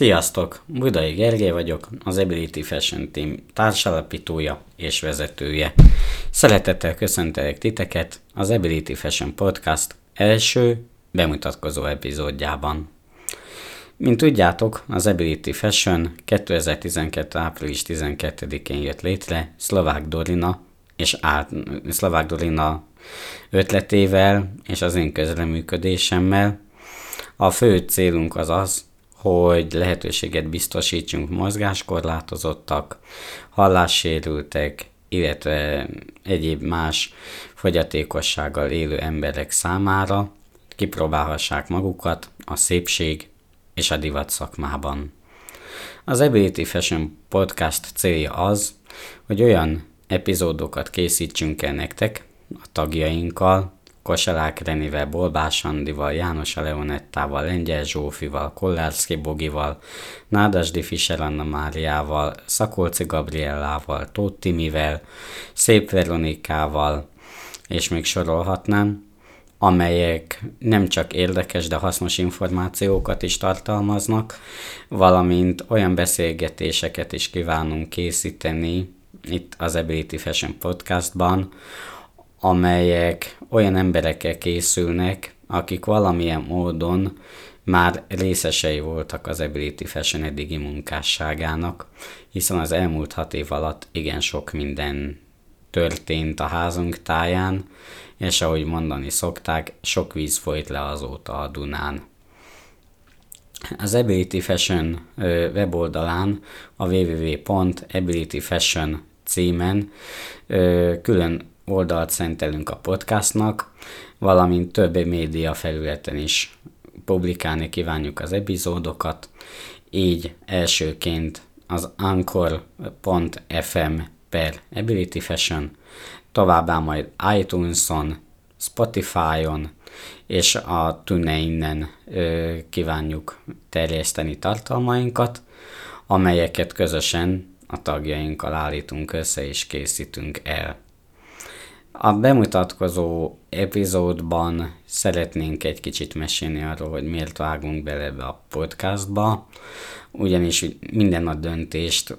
Sziasztok! Budai Gergely vagyok, az Ability Fashion Team társalapítója és vezetője. Szeretettel köszöntelek titeket az Ability Fashion Podcast első bemutatkozó epizódjában. Mint tudjátok, az Ability Fashion 2012. április 12-én jött létre Szlovák Dorina és át, Szlovák Dorina ötletével és az én közreműködésemmel. A fő célunk az az, hogy lehetőséget biztosítsunk mozgáskorlátozottak, hallássérültek, illetve egyéb más fogyatékossággal élő emberek számára kipróbálhassák magukat a szépség és a divat szakmában. Az Ability Fashion Podcast célja az, hogy olyan epizódokat készítsünk el nektek, a tagjainkkal, Koselák Renivel, Bolbás Andival, János Leonettával, Lengyel Zsófival, Kollárszki Bogival, Nádasdi Fischer Anna Máriával, Szakolci Gabriellával, Tóth Timivel, Szép Veronikával, és még sorolhatnám, amelyek nem csak érdekes, de hasznos információkat is tartalmaznak, valamint olyan beszélgetéseket is kívánunk készíteni itt az Ability Fashion Podcastban, amelyek olyan emberekkel készülnek, akik valamilyen módon már részesei voltak az Ability Fashion eddigi munkásságának, hiszen az elmúlt hat év alatt igen sok minden történt a házunk táján, és ahogy mondani szokták, sok víz folyt le azóta a Dunán. Az Ability Fashion weboldalán a www.abilityfashion címen külön oldalt szentelünk a podcastnak, valamint több média felületen is publikálni kívánjuk az epizódokat, így elsőként az anchor.fm per Ability Fashion, továbbá majd iTunes-on, Spotify-on és a TuneIn-en kívánjuk terjeszteni tartalmainkat, amelyeket közösen a tagjainkkal állítunk össze és készítünk el. A bemutatkozó epizódban szeretnénk egy kicsit mesélni arról, hogy miért vágunk bele ebbe a podcastba, ugyanis minden a döntést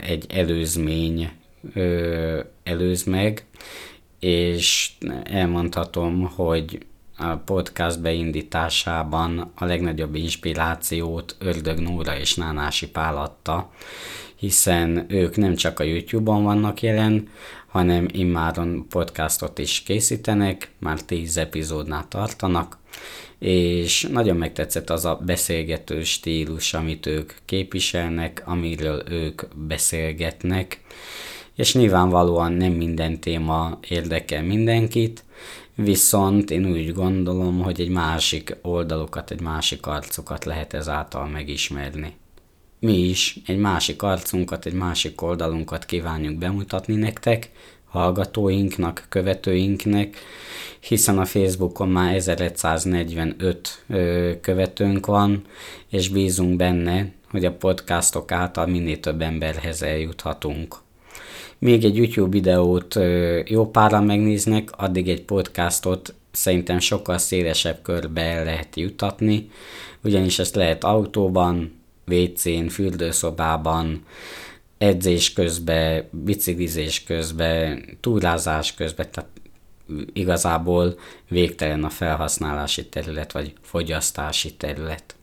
egy előzmény ö, előz meg, és elmondhatom, hogy a podcast beindításában a legnagyobb inspirációt Ördög Nóra és Nánási Pál adta, hiszen ők nem csak a YouTube-on vannak jelen, hanem immáron podcastot is készítenek, már 10 epizódnál tartanak, és nagyon megtetszett az a beszélgető stílus, amit ők képviselnek, amiről ők beszélgetnek, és nyilvánvalóan nem minden téma érdekel mindenkit, viszont én úgy gondolom, hogy egy másik oldalukat, egy másik arcokat lehet ezáltal megismerni. Mi is egy másik arcunkat, egy másik oldalunkat kívánjuk bemutatni nektek, hallgatóinknak, követőinknek, hiszen a Facebookon már 1145 követőnk van, és bízunk benne, hogy a podcastok által minél több emberhez eljuthatunk. Még egy YouTube videót jó páran megnéznek, addig egy podcastot szerintem sokkal szélesebb körbe lehet jutatni, ugyanis ezt lehet autóban, WC-n, fürdőszobában, edzés közben, biciklizés közben, túrázás közben, tehát igazából végtelen a felhasználási terület, vagy fogyasztási terület.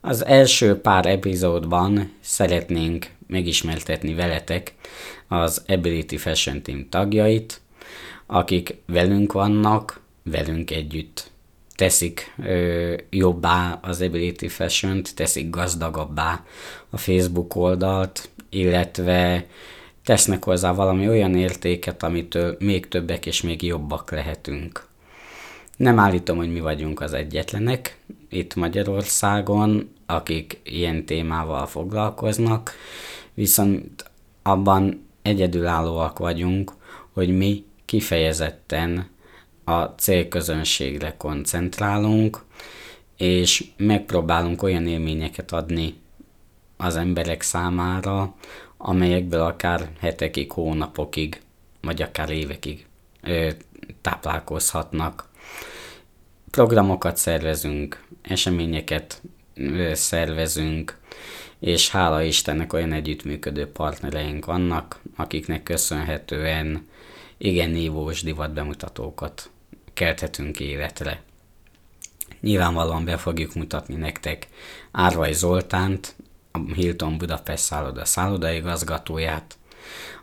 Az első pár epizódban szeretnénk megismertetni veletek az Ability Fashion Team tagjait, akik velünk vannak, velünk együtt teszik ö, jobbá az Ability Fashion-t, teszik gazdagabbá a Facebook oldalt, illetve tesznek hozzá valami olyan értéket, amitől még többek és még jobbak lehetünk. Nem állítom, hogy mi vagyunk az egyetlenek itt Magyarországon, akik ilyen témával foglalkoznak, viszont abban egyedülállóak vagyunk, hogy mi kifejezetten a célközönségre koncentrálunk, és megpróbálunk olyan élményeket adni az emberek számára, amelyekből akár hetekig, hónapokig, vagy akár évekig táplálkozhatnak. Programokat szervezünk, eseményeket szervezünk, és hála Istennek olyan együttműködő partnereink vannak, akiknek köszönhetően igen nívós divat bemutatókat kelthetünk életre. Nyilvánvalóan be fogjuk mutatni nektek Árvai Zoltánt, a Hilton Budapest szálloda szállodaigazgatóját,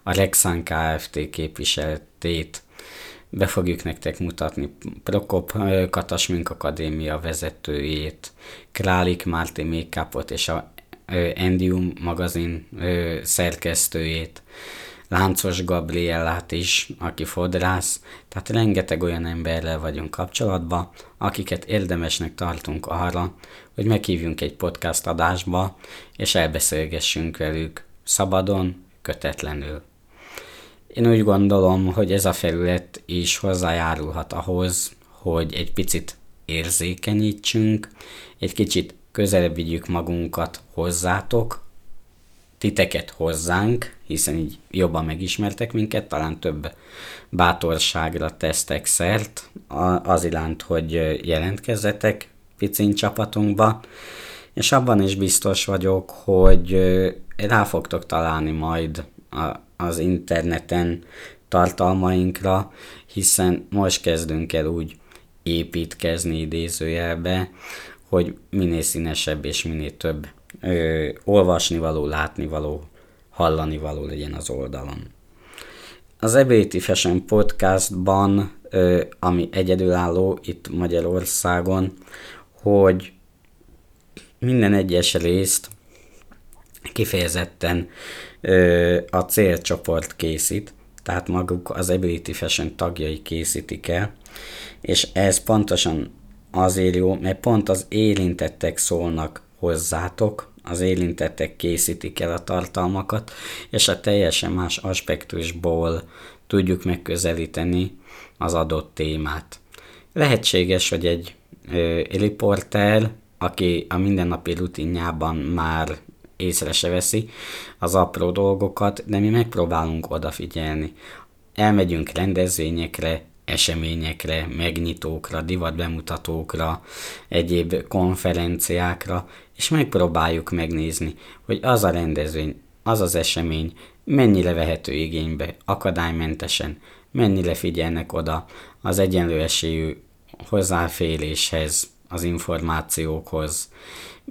a Rexan Kft. képviseltét, be fogjuk nektek mutatni Prokop Katas Akadémia vezetőjét, Králik Márti Mékapot és a Endium magazin szerkesztőjét, Láncos Gabriellát is, aki fodrász, tehát rengeteg olyan emberrel vagyunk kapcsolatban, akiket érdemesnek tartunk arra, hogy meghívjunk egy podcast adásba, és elbeszélgessünk velük szabadon, kötetlenül. Én úgy gondolom, hogy ez a felület is hozzájárulhat ahhoz, hogy egy picit érzékenyítsünk, egy kicsit közelebb vigyük magunkat hozzátok, titeket hozzánk, hiszen így jobban megismertek minket, talán több bátorságra tesztek szert az iránt, hogy jelentkezzetek picin csapatunkba, és abban is biztos vagyok, hogy rá fogtok találni majd az interneten tartalmainkra, hiszen most kezdünk el úgy építkezni idézőjelbe, hogy minél színesebb és minél több ö, olvasnivaló, látnivaló, hallanivaló legyen az oldalon. Az Ability Fashion Podcastban, ö, ami egyedülálló itt Magyarországon, hogy minden egyes részt kifejezetten a célcsoport készít, tehát maguk az Ability Fashion tagjai készítik el, és ez pontosan azért jó, mert pont az érintettek szólnak hozzátok, az érintettek készítik el a tartalmakat, és a teljesen más aspektusból tudjuk megközelíteni az adott témát. Lehetséges, hogy egy ö, riporter, aki a mindennapi rutinjában már észre se veszi az apró dolgokat, de mi megpróbálunk odafigyelni. Elmegyünk rendezvényekre, eseményekre, megnyitókra, divatbemutatókra, egyéb konferenciákra, és megpróbáljuk megnézni, hogy az a rendezvény, az az esemény mennyire vehető igénybe, akadálymentesen, mennyire figyelnek oda az egyenlő esélyű hozzáféréshez, az információkhoz,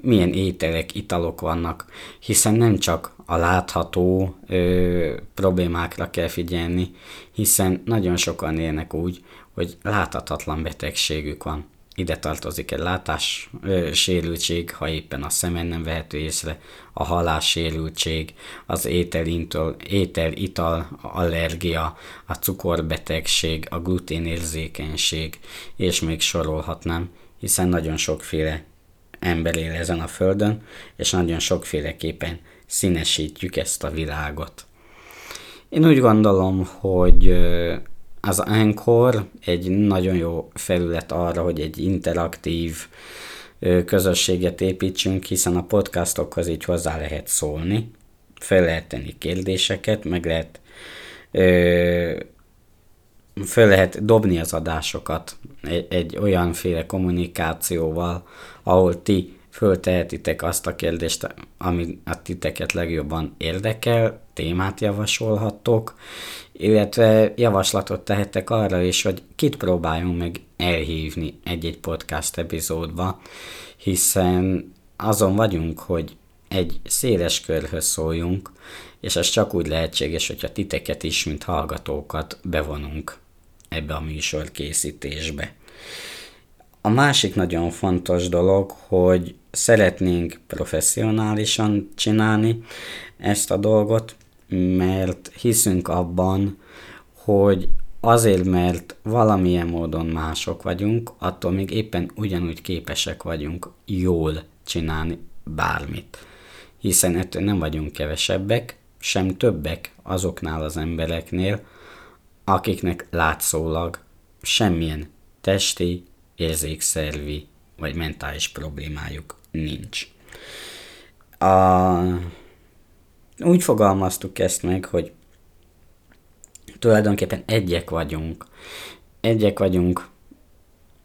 milyen ételek, italok vannak, hiszen nem csak a látható ö, problémákra kell figyelni, hiszen nagyon sokan élnek úgy, hogy láthatatlan betegségük van. Ide tartozik egy látás ö, sérültség, ha éppen a szemen nem vehető észre, a halás sérültség, az ételintől, étel-ital allergia, a cukorbetegség, a gluténérzékenység, és még sorolhatnám, hiszen nagyon sokféle ember él ezen a földön, és nagyon sokféleképpen színesítjük ezt a világot. Én úgy gondolom, hogy az Anchor egy nagyon jó felület arra, hogy egy interaktív közösséget építsünk, hiszen a podcastokhoz így hozzá lehet szólni, fel lehet tenni kérdéseket, meg lehet föl lehet dobni az adásokat egy, egy olyanféle kommunikációval, ahol ti föltehetitek azt a kérdést, ami a titeket legjobban érdekel, témát javasolhattok, illetve javaslatot tehettek arra is, hogy kit próbáljunk meg elhívni egy-egy podcast epizódba, hiszen azon vagyunk, hogy egy széles körhöz szóljunk, és ez csak úgy lehetséges, hogyha titeket is, mint hallgatókat bevonunk ebbe a műsor készítésbe. A másik nagyon fontos dolog, hogy szeretnénk professzionálisan csinálni ezt a dolgot, mert hiszünk abban, hogy azért, mert valamilyen módon mások vagyunk, attól még éppen ugyanúgy képesek vagyunk jól csinálni bármit. Hiszen ettől nem vagyunk kevesebbek, sem többek azoknál az embereknél, akiknek látszólag semmilyen testi, érzékszervi vagy mentális problémájuk nincs. A, úgy fogalmaztuk ezt meg, hogy tulajdonképpen egyek vagyunk. Egyek vagyunk,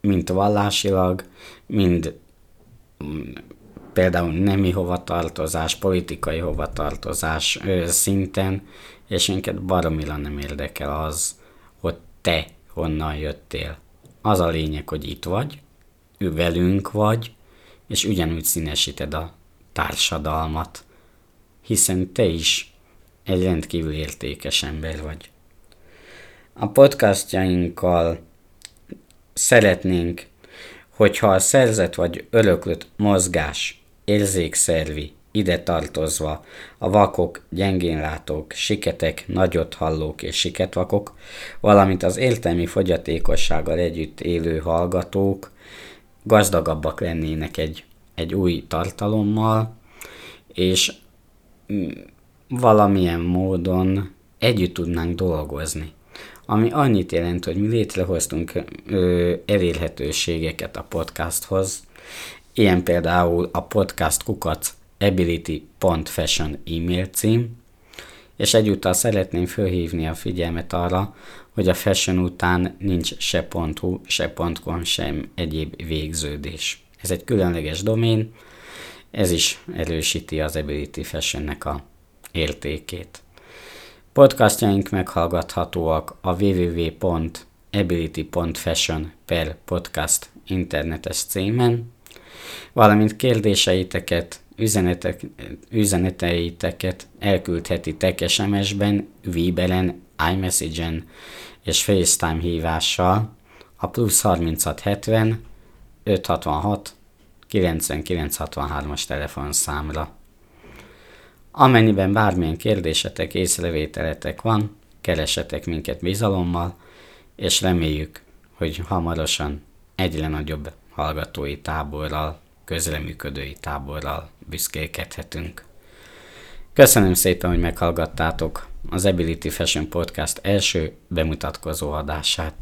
mint vallásilag, mind például nemi hovatartozás, politikai hovatartozás ö, szinten, és minket baromira nem érdekel az, hogy te honnan jöttél. Az a lényeg, hogy itt vagy, ő velünk vagy, és ugyanúgy színesíted a társadalmat, hiszen te is egy rendkívül értékes ember vagy. A podcastjainkkal szeretnénk, hogyha a szerzet vagy öröklött mozgás érzékszervi, ide tartozva a vakok, gyengénlátók, siketek, nagyot hallók és siketvakok, valamint az értelmi fogyatékossággal együtt élő hallgatók gazdagabbak lennének egy, egy új tartalommal, és mm, valamilyen módon együtt tudnánk dolgozni. Ami annyit jelent, hogy mi létrehoztunk ö, elérhetőségeket a podcasthoz, ilyen például a podcast kukac ability.fashion e-mail cím, és egyúttal szeretném fölhívni a figyelmet arra, hogy a fashion után nincs se .hu, se .com, sem egyéb végződés. Ez egy különleges domén, ez is erősíti az Ability Fashionnek a értékét. Podcastjaink meghallgathatóak a www.ability.fashion per podcast internetes címen, valamint kérdéseiteket, üzenetek, üzeneteiteket elküldhetitek SMS-ben, Viberen, iMessage-en és FaceTime hívással a plusz 3670 566 9963-as telefonszámra. Amennyiben bármilyen kérdésetek, észrevételetek van, keresetek minket bizalommal, és reméljük, hogy hamarosan egyre nagyobb hallgatói táborral, közreműködői táborral büszkélkedhetünk. Köszönöm szépen, hogy meghallgattátok az Ability Fashion Podcast első bemutatkozó adását.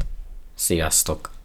Sziasztok!